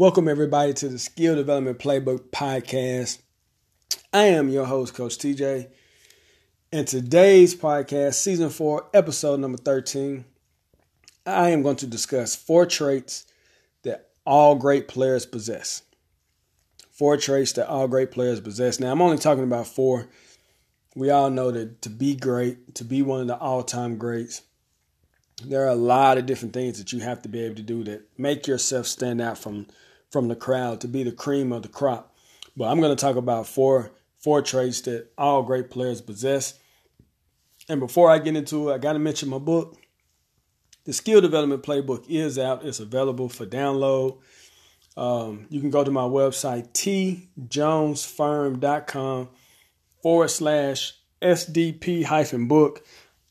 Welcome, everybody, to the Skill Development Playbook Podcast. I am your host, Coach TJ. And today's podcast, season four, episode number 13, I am going to discuss four traits that all great players possess. Four traits that all great players possess. Now, I'm only talking about four. We all know that to be great, to be one of the all time greats, there are a lot of different things that you have to be able to do that make yourself stand out from from the crowd to be the cream of the crop. But I'm going to talk about four four traits that all great players possess. And before I get into it, I got to mention my book. The Skill Development Playbook is out. It's available for download. Um, you can go to my website, tjonesfirm.com forward slash SDP hyphen book.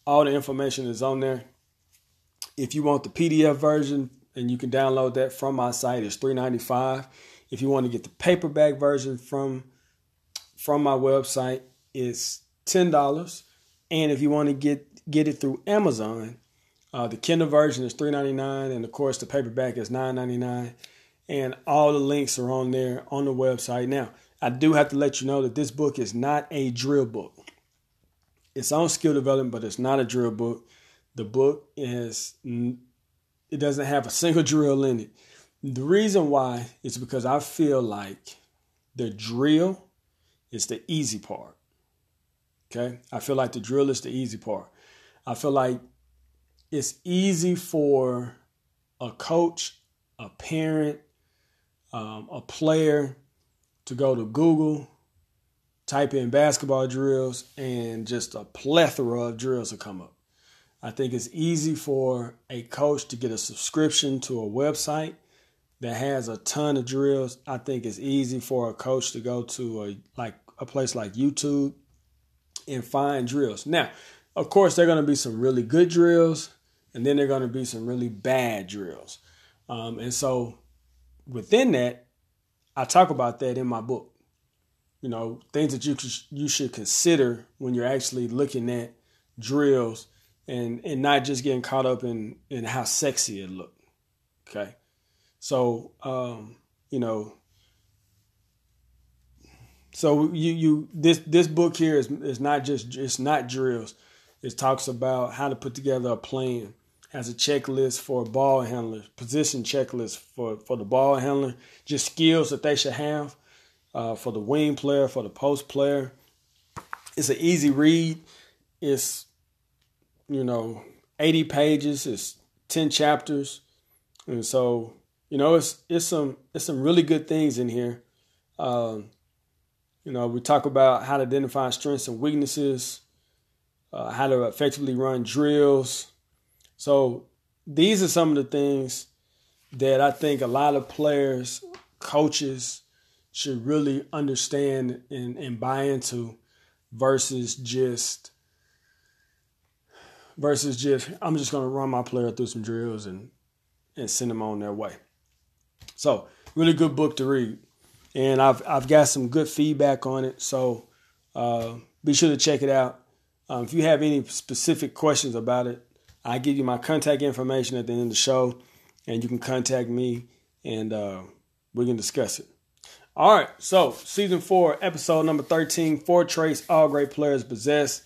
All the information is on there. If you want the PDF version, and you can download that from my site. It's $3.95. If you want to get the paperback version from from my website, it's $10. And if you want to get get it through Amazon, uh, the Kindle version is $3.99, and of course the paperback is $9.99. And all the links are on there on the website. Now, I do have to let you know that this book is not a drill book. It's on skill development, but it's not a drill book. The book is it doesn't have a single drill in it. The reason why is because I feel like the drill is the easy part. Okay? I feel like the drill is the easy part. I feel like it's easy for a coach, a parent, um, a player to go to Google, type in basketball drills, and just a plethora of drills will come up. I think it's easy for a coach to get a subscription to a website that has a ton of drills. I think it's easy for a coach to go to a like a place like YouTube and find drills. Now, of course, there are going to be some really good drills, and then there are going to be some really bad drills. Um, and so, within that, I talk about that in my book. You know, things that you you should consider when you're actually looking at drills and and not just getting caught up in in how sexy it looked. Okay, so um, you know, so you you this this book here is is not just it's not drills. It talks about how to put together a plan. Has a checklist for ball handlers, position checklist for for the ball handler, just skills that they should have uh, for the wing player, for the post player. It's an easy read. It's you know, 80 pages, it's 10 chapters. And so, you know, it's it's some it's some really good things in here. Um, you know, we talk about how to identify strengths and weaknesses, uh, how to effectively run drills. So these are some of the things that I think a lot of players, coaches should really understand and, and buy into versus just versus just I'm just gonna run my player through some drills and and send them on their way. So really good book to read, and I've I've got some good feedback on it. So uh, be sure to check it out. Um, if you have any specific questions about it, I give you my contact information at the end of the show, and you can contact me, and uh, we can discuss it. All right, so season four, episode number 13, four traits all great players possess.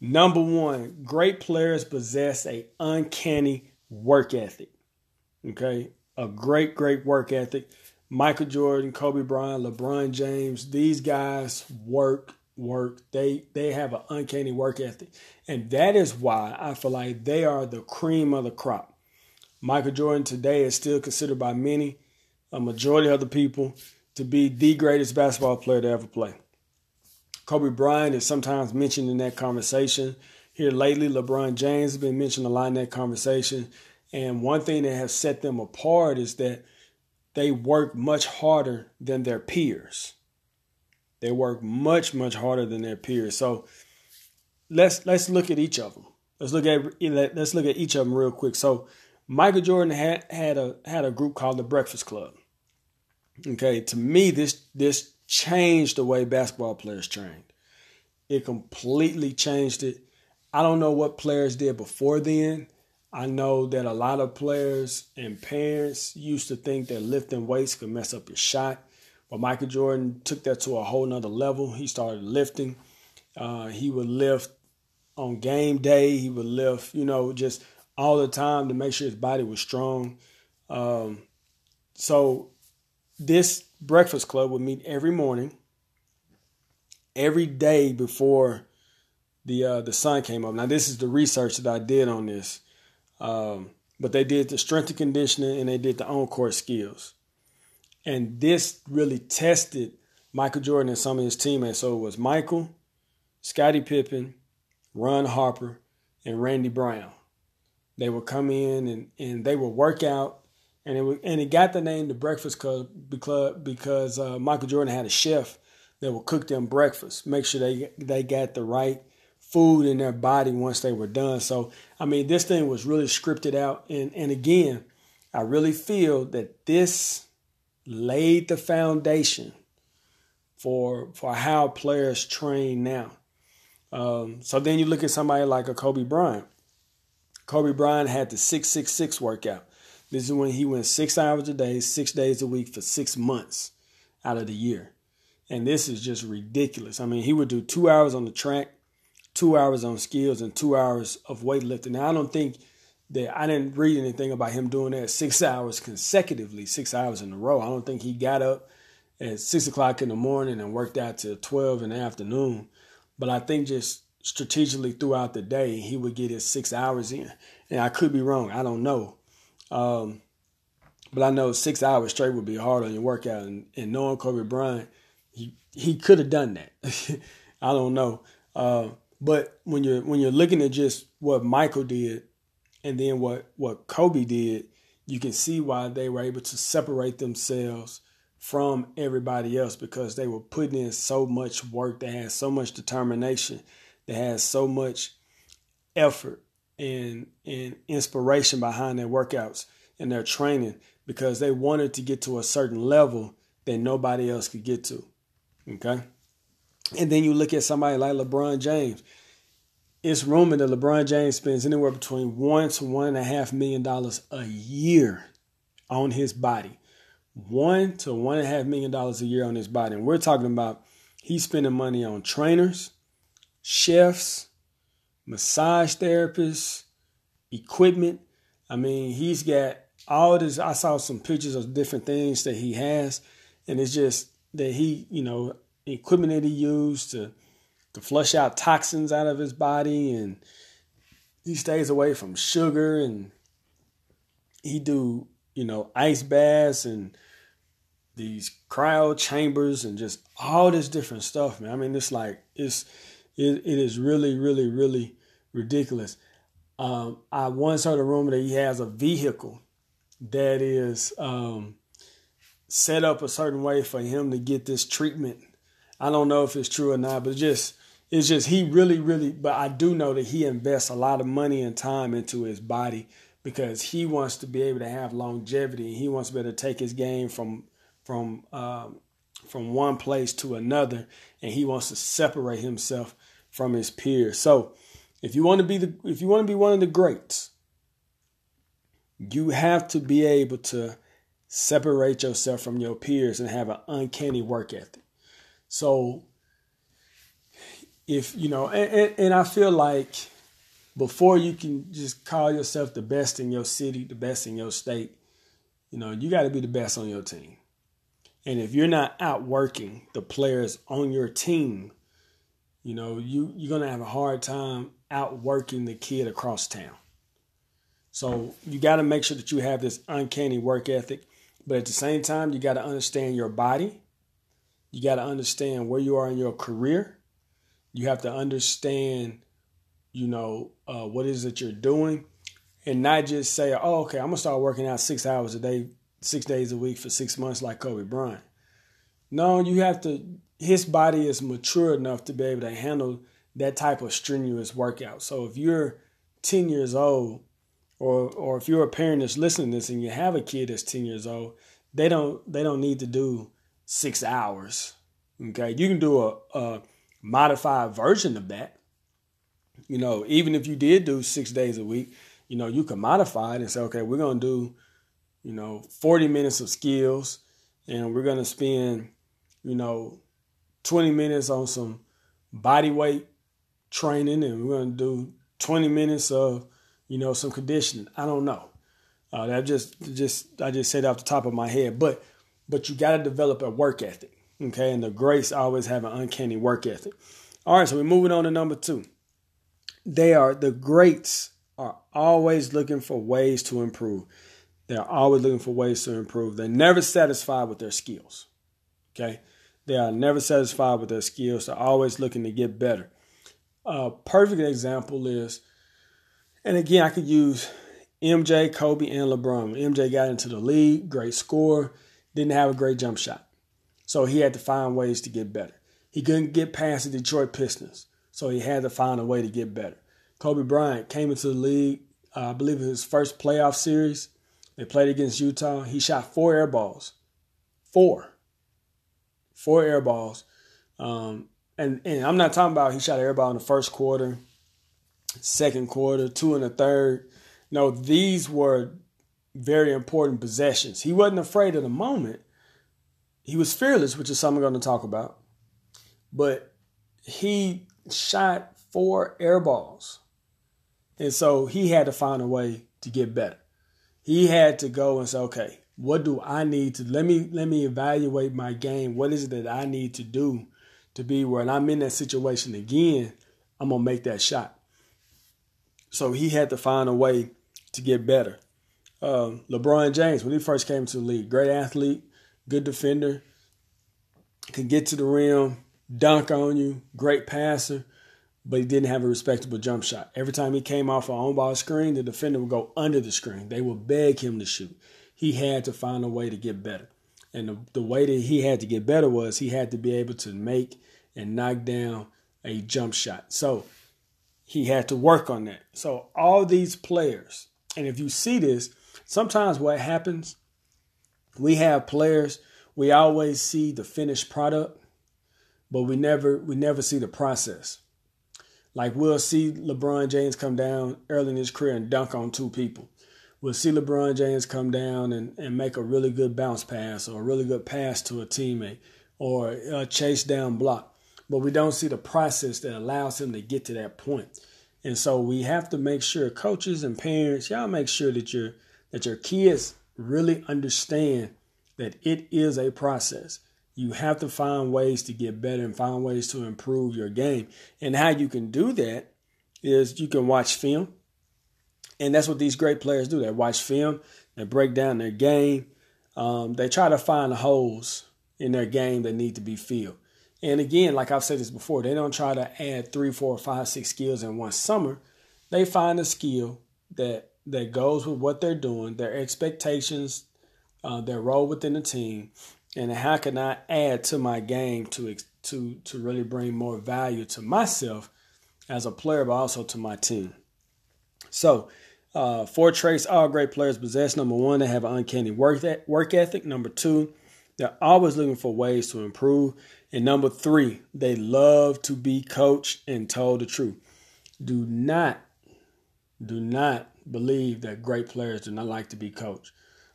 Number one, great players possess a uncanny work ethic. Okay, a great, great work ethic. Michael Jordan, Kobe Bryant, LeBron James, these guys work, work. They they have an uncanny work ethic. And that is why I feel like they are the cream of the crop. Michael Jordan today is still considered by many, a majority of the people, to be the greatest basketball player to ever play. Kobe Bryant is sometimes mentioned in that conversation. Here lately, LeBron James has been mentioned a lot in that conversation. And one thing that has set them apart is that they work much harder than their peers. They work much, much harder than their peers. So let's let's look at each of them. Let's look at let's look at each of them real quick. So Michael Jordan had had a had a group called the Breakfast Club. Okay, to me this this changed the way basketball players trained. It completely changed it. I don't know what players did before then. I know that a lot of players and parents used to think that lifting weights could mess up your shot. But Michael Jordan took that to a whole nother level. He started lifting. Uh, he would lift on game day. He would lift, you know, just all the time to make sure his body was strong. Um, so this breakfast club would meet every morning, every day before the uh, the sun came up. Now this is the research that I did on this, um, but they did the strength and conditioning and they did the on court skills, and this really tested Michael Jordan and some of his teammates. So it was Michael, Scottie Pippen, Ron Harper, and Randy Brown. They would come in and, and they would work out and it was, and it got the name the Breakfast Club because uh, Michael Jordan had a chef that would cook them breakfast, make sure they they got the right food in their body once they were done. So I mean, this thing was really scripted out, and and again, I really feel that this laid the foundation for for how players train now. Um, so then you look at somebody like a Kobe Bryant. Kobe Bryant had the six six six workout. This is when he went six hours a day, six days a week for six months out of the year. And this is just ridiculous. I mean, he would do two hours on the track, two hours on skills, and two hours of weightlifting. Now, I don't think that I didn't read anything about him doing that six hours consecutively, six hours in a row. I don't think he got up at six o'clock in the morning and worked out till 12 in the afternoon. But I think just strategically throughout the day, he would get his six hours in. And I could be wrong. I don't know. Um, but I know six hours straight would be hard on your workout. And, and knowing Kobe Bryant, he he could have done that. I don't know. Uh, but when you're when you're looking at just what Michael did, and then what what Kobe did, you can see why they were able to separate themselves from everybody else because they were putting in so much work. They had so much determination. They had so much effort and and inspiration behind their workouts and their training because they wanted to get to a certain level that nobody else could get to. Okay? And then you look at somebody like LeBron James. It's rumored that LeBron James spends anywhere between one to one and a half million dollars a year on his body. One to one and a half million dollars a year on his body. And we're talking about he's spending money on trainers, chefs, massage therapists, equipment. I mean, he's got all this. I saw some pictures of different things that he has, and it's just that he, you know, equipment that he used to to flush out toxins out of his body, and he stays away from sugar, and he do, you know, ice baths and these cryo chambers and just all this different stuff, man. I mean, it's like it's it, it is really, really, really ridiculous. Um, I once heard a rumor that he has a vehicle that is um, set up a certain way for him to get this treatment. I don't know if it's true or not, but just it's just he really, really. But I do know that he invests a lot of money and time into his body because he wants to be able to have longevity. He wants to be able to take his game from from um, from one place to another, and he wants to separate himself from his peers. So if you want to be the if you want to be one of the greats, you have to be able to separate yourself from your peers and have an uncanny work ethic. So if you know and, and I feel like before you can just call yourself the best in your city, the best in your state, you know, you got to be the best on your team. And if you're not outworking the players on your team, you know, you you're gonna have a hard time outworking the kid across town. So you got to make sure that you have this uncanny work ethic, but at the same time, you got to understand your body. You got to understand where you are in your career. You have to understand, you know, uh, what is it you're doing, and not just say, "Oh, okay, I'm gonna start working out six hours a day, six days a week for six months like Kobe Bryant." No, you have to. His body is mature enough to be able to handle that type of strenuous workout. So if you're 10 years old, or or if you're a parent that's listening to this and you have a kid that's 10 years old, they don't they don't need to do six hours. Okay, you can do a, a modified version of that. You know, even if you did do six days a week, You know, you can modify it and say, okay, we're gonna do, you know, 40 minutes of skills, and we're gonna spend, you know, 20 minutes on some body weight training, and we're gonna do 20 minutes of, you know, some conditioning. I don't know. Uh, that just just I just said off the top of my head, but but you got to develop a work ethic. Okay, and the greats always have an uncanny work ethic. All right, so we're moving on to number two. They are the greats are always looking for ways to improve. They're always looking for ways to improve. They're never satisfied with their skills. Okay, they are never satisfied with their skills. They're always looking to get better. A perfect example is, and again, I could use MJ, Kobe, and LeBron. MJ got into the league, great score, didn't have a great jump shot. So he had to find ways to get better. He couldn't get past the Detroit Pistons, so he had to find a way to get better. Kobe Bryant came into the league, uh, I believe in his first playoff series. They played against Utah. He shot four air balls. Four. Four air balls. Um, and, and I'm not talking about he shot an air ball in the first quarter, second quarter, two in the third. No, these were very important possessions. He wasn't afraid of the moment. He was fearless, which is something I'm going to talk about. But he shot four air balls. And so he had to find a way to get better. He had to go and say, okay, what do I need to let me let me evaluate my game. What is it that I need to do to be where I'm in that situation again, I'm gonna make that shot. So he had to find a way to get better. Um, LeBron James, when he first came to the league, great athlete, good defender, could get to the rim, dunk on you, great passer, but he didn't have a respectable jump shot. Every time he came off an on ball screen, the defender would go under the screen. They would beg him to shoot. He had to find a way to get better. And the, the way that he had to get better was he had to be able to make and knock down a jump shot. So he had to work on that. So all these players, and if you see this, sometimes what happens, we have players, we always see the finished product, but we never we never see the process. Like we'll see LeBron James come down early in his career and dunk on two people. We'll see LeBron James come down and, and make a really good bounce pass or a really good pass to a teammate or a chase down block. But we don't see the process that allows him to get to that point. And so we have to make sure coaches and parents, y'all make sure that your that your kids really understand that it is a process. You have to find ways to get better and find ways to improve your game. And how you can do that is you can watch film. And that's what these great players do. They watch film, they break down their game, um, they try to find holes in their game that need to be filled. And again, like I've said this before, they don't try to add three, four, five, six skills in one summer. They find a skill that that goes with what they're doing, their expectations, uh, their role within the team, and how can I add to my game to to to really bring more value to myself as a player, but also to my team. So, uh, four traits all great players possess. Number one, they have an uncanny work work ethic. Number two, they're always looking for ways to improve. And number three, they love to be coached and told the truth. Do not, do not believe that great players do not like to be coached.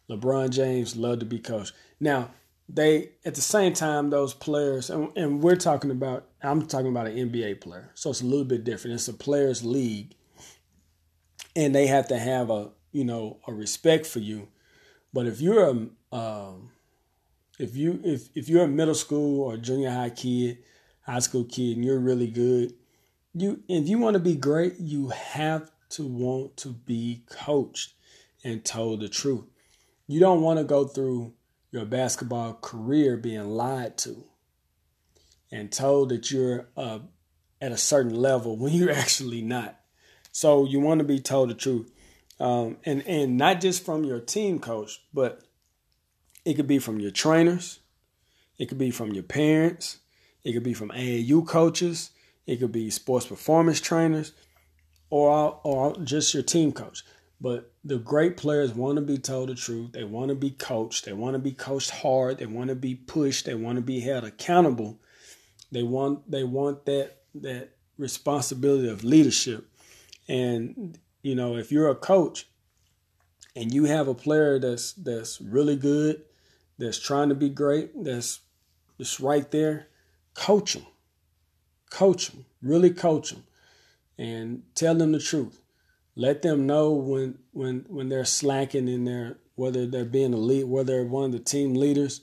LeBron James loved to be coached. Now, they at the same time those players and, and, we're talking about i'm talking about an nba player so it's a little bit different it's a players league and they have to have a you know a respect for you but if you're a um, if you if, if you're a middle school or junior high kid high school kid and you're really good you if you want to be great you have to want to be coached and told the truth you don't want to go through your basketball career being lied to and told that you're uh, at a certain level when you're actually not. So you want to be told the truth, um, and and not just from your team coach, but it could be from your trainers, it could be from your parents, it could be from AAU coaches, it could be sports performance trainers, or or just your team coach. But the great players want to be told the truth. They want to be coached. They want to be coached hard. They want to be pushed. They want to be held accountable. They want they want that that responsibility of leadership. And you know, if you're a coach and you have a player that's that's really good, that's trying to be great, that's just right there, coach them. Coach them. Really coach them. And tell them the truth. Let them know when when when they're slacking in their whether they're being a lead, whether they're one of the team leaders,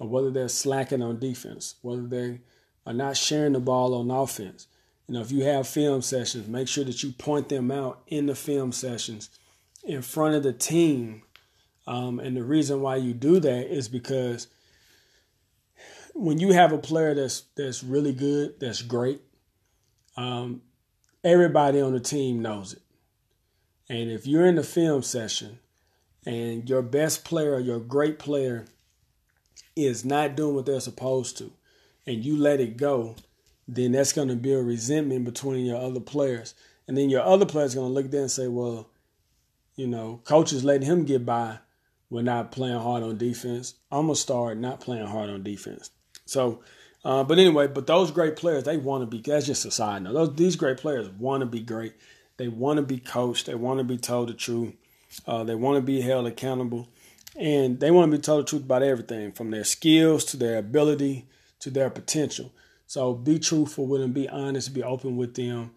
or whether they're slacking on defense, whether they are not sharing the ball on offense. You know, if you have film sessions, make sure that you point them out in the film sessions in front of the team. Um, and the reason why you do that is because when you have a player that's that's really good, that's great, um, everybody on the team knows it. And if you're in the film session and your best player, your great player, is not doing what they're supposed to, and you let it go, then that's going to build resentment between your other players. And then your other players going to look there and say, well, you know, coach is letting him get by with not playing hard on defense. I'm going to start not playing hard on defense. So, uh, but anyway, but those great players, they want to be, that's just a side note. Those, these great players want to be great. They want to be coached. They want to be told the truth. Uh, they want to be held accountable. And they want to be told the truth about everything from their skills to their ability to their potential. So be truthful with them, be honest, be open with them,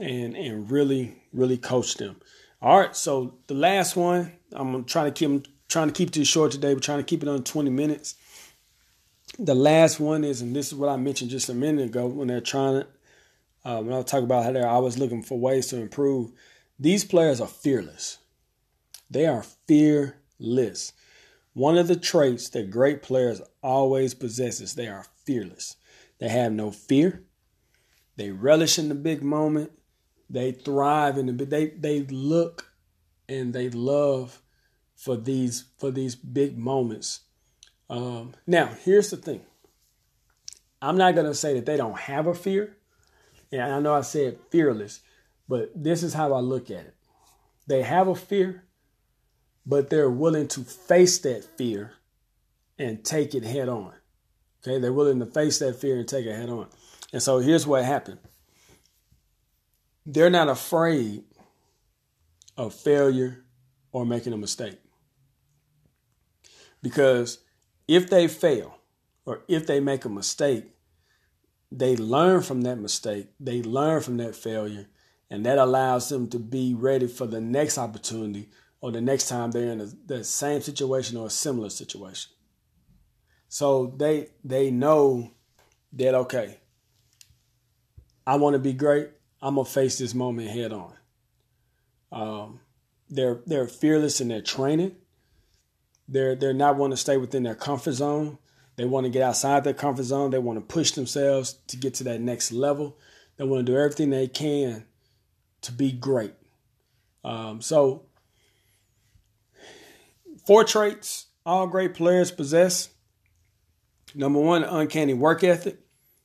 and and really, really coach them. All right. So the last one, I'm trying to keep trying to keep it short today. We're trying to keep it on 20 minutes. The last one is, and this is what I mentioned just a minute ago when they're trying to, uh, when I talk about how they're always looking for ways to improve. These players are fearless. They are fearless. One of the traits that great players always possesses, they are fearless. They have no fear. They relish in the big moment. They thrive in the big. They they look and they love for these for these big moments. Um, now, here's the thing. I'm not gonna say that they don't have a fear. And I know I said fearless, but this is how I look at it. They have a fear, but they're willing to face that fear and take it head on. Okay, they're willing to face that fear and take it head on. And so here's what happened they're not afraid of failure or making a mistake. Because if they fail or if they make a mistake, they learn from that mistake, they learn from that failure, and that allows them to be ready for the next opportunity or the next time they're in the same situation or a similar situation. So they they know that okay, I want to be great. I'm gonna face this moment head on. Um, they're they're fearless in their training. They're they're not want to stay within their comfort zone. They want to get outside their comfort zone. They want to push themselves to get to that next level. They want to do everything they can to be great. Um, so, four traits all great players possess Number one, uncanny work ethic.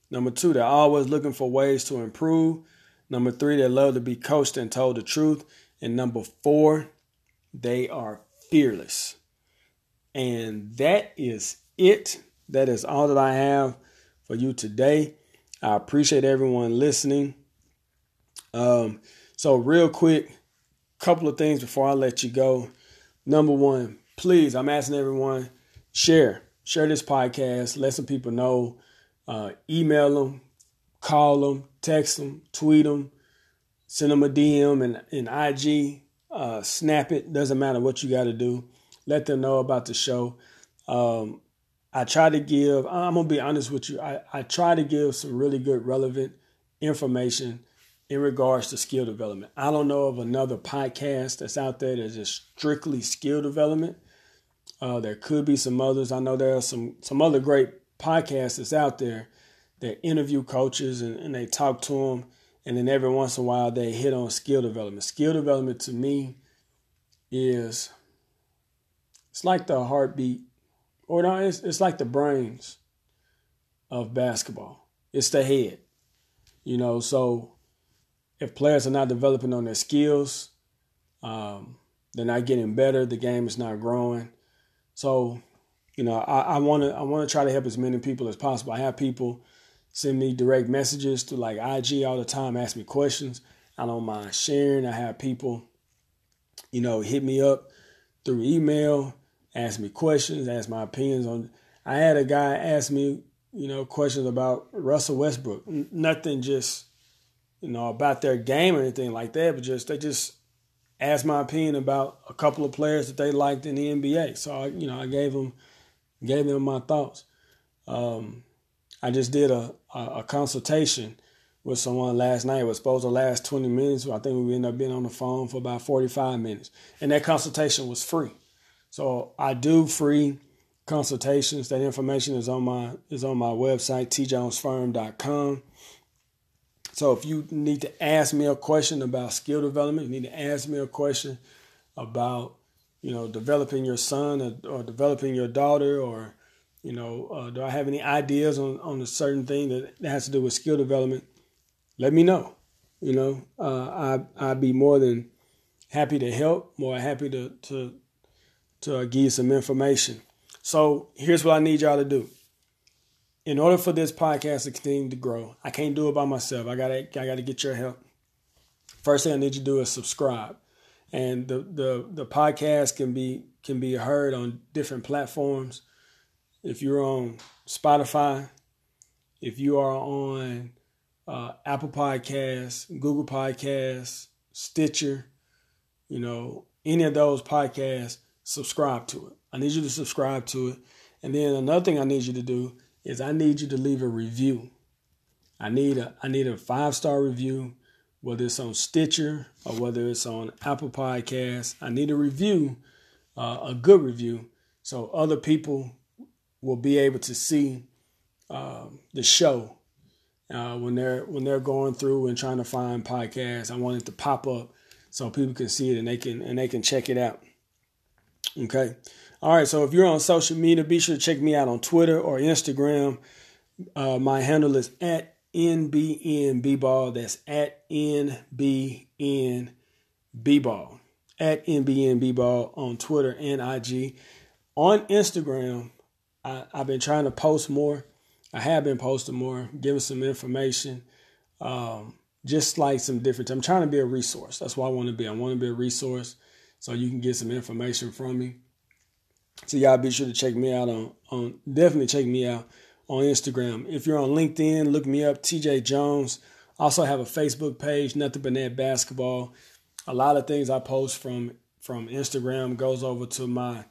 Number two, they're always looking for ways to improve. Number three, they love to be coached and told the truth. And number four, they are fearless. And that is it. That is all that I have for you today. I appreciate everyone listening. Um, so, real quick, couple of things before I let you go. Number one, please, I'm asking everyone share share this podcast, let some people know, uh, email them, call them, text them, tweet them, send them a DM and, and IG, uh, snap it. Doesn't matter what you got to do. Let them know about the show. Um, I try to give, I'm going to be honest with you, I, I try to give some really good, relevant information in regards to skill development. I don't know of another podcast that's out there that's just strictly skill development. Uh, there could be some others. I know there are some some other great podcasts that's out there that interview coaches and, and they talk to them, and then every once in a while they hit on skill development. Skill development to me is it's like the heartbeat, or no, it's, it's like the brains of basketball. It's the head, you know. So if players are not developing on their skills, um, they're not getting better. The game is not growing. So, you know, I want to I want to try to help as many people as possible. I have people send me direct messages to like IG all the time, ask me questions. I don't mind sharing. I have people you know, hit me up through email, ask me questions, ask my opinions on. I had a guy ask me, you know, questions about Russell Westbrook. N- nothing just, you know, about their game or anything like that, but just they just asked my opinion about a couple of players that they liked in the NBA. So I, you know, I gave them gave them my thoughts. Um, I just did a, a, a consultation with someone last night. It was supposed to last 20 minutes. I think we ended up being on the phone for about 45 minutes. And that consultation was free. So I do free consultations. That information is on my is on my website, tjonesfirm.com. So if you need to ask me a question about skill development, you need to ask me a question about, you know, developing your son or, or developing your daughter or, you know, uh, do I have any ideas on, on a certain thing that has to do with skill development? let me know. You know, uh, I I'd be more than happy to help, more happy to to to give you some information. So here's what I need y'all to do. In order for this podcast to continue to grow, I can't do it by myself. I gotta I gotta get your help. First thing I need you to do is subscribe, and the the the podcast can be can be heard on different platforms. If you're on Spotify, if you are on uh, Apple Podcasts, Google Podcasts, Stitcher, you know, any of those podcasts, subscribe to it. I need you to subscribe to it. And then another thing I need you to do is I need you to leave a review. I need a I need a five star review, whether it's on Stitcher or whether it's on Apple Podcasts. I need a review, uh, a good review, so other people will be able to see uh, the show uh, when they're when they're going through and trying to find podcasts. I want it to pop up so people can see it and they can and they can check it out. Okay. All right. So if you're on social media, be sure to check me out on Twitter or Instagram. Uh, my handle is at nbnbball. That's at nbnbball. At nbnbball on Twitter and IG. On Instagram, I, I've been trying to post more I have been posting more, giving some information, um, just like some different. I'm trying to be a resource. That's what I want to be. I want to be a resource so you can get some information from me. So y'all be sure to check me out on on definitely check me out on Instagram. If you're on LinkedIn, look me up, TJ Jones. Also have a Facebook page, nothing but net basketball. A lot of things I post from from Instagram goes over to my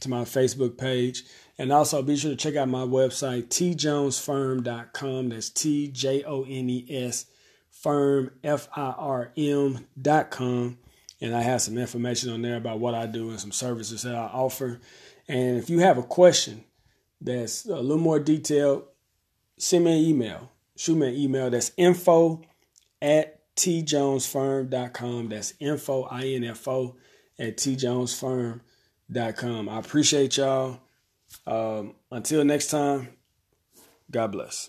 to my Facebook page. And also be sure to check out my website, tjonesfirm.com. That's T J O N E S firm, F I R M dot com. And I have some information on there about what I do and some services that I offer. And if you have a question that's a little more detailed, send me an email. Shoot me an email. That's info at tjonesfirm.com. That's info, I N F O, at tjonesfirm.com. I appreciate y'all. Um, until next time, God bless.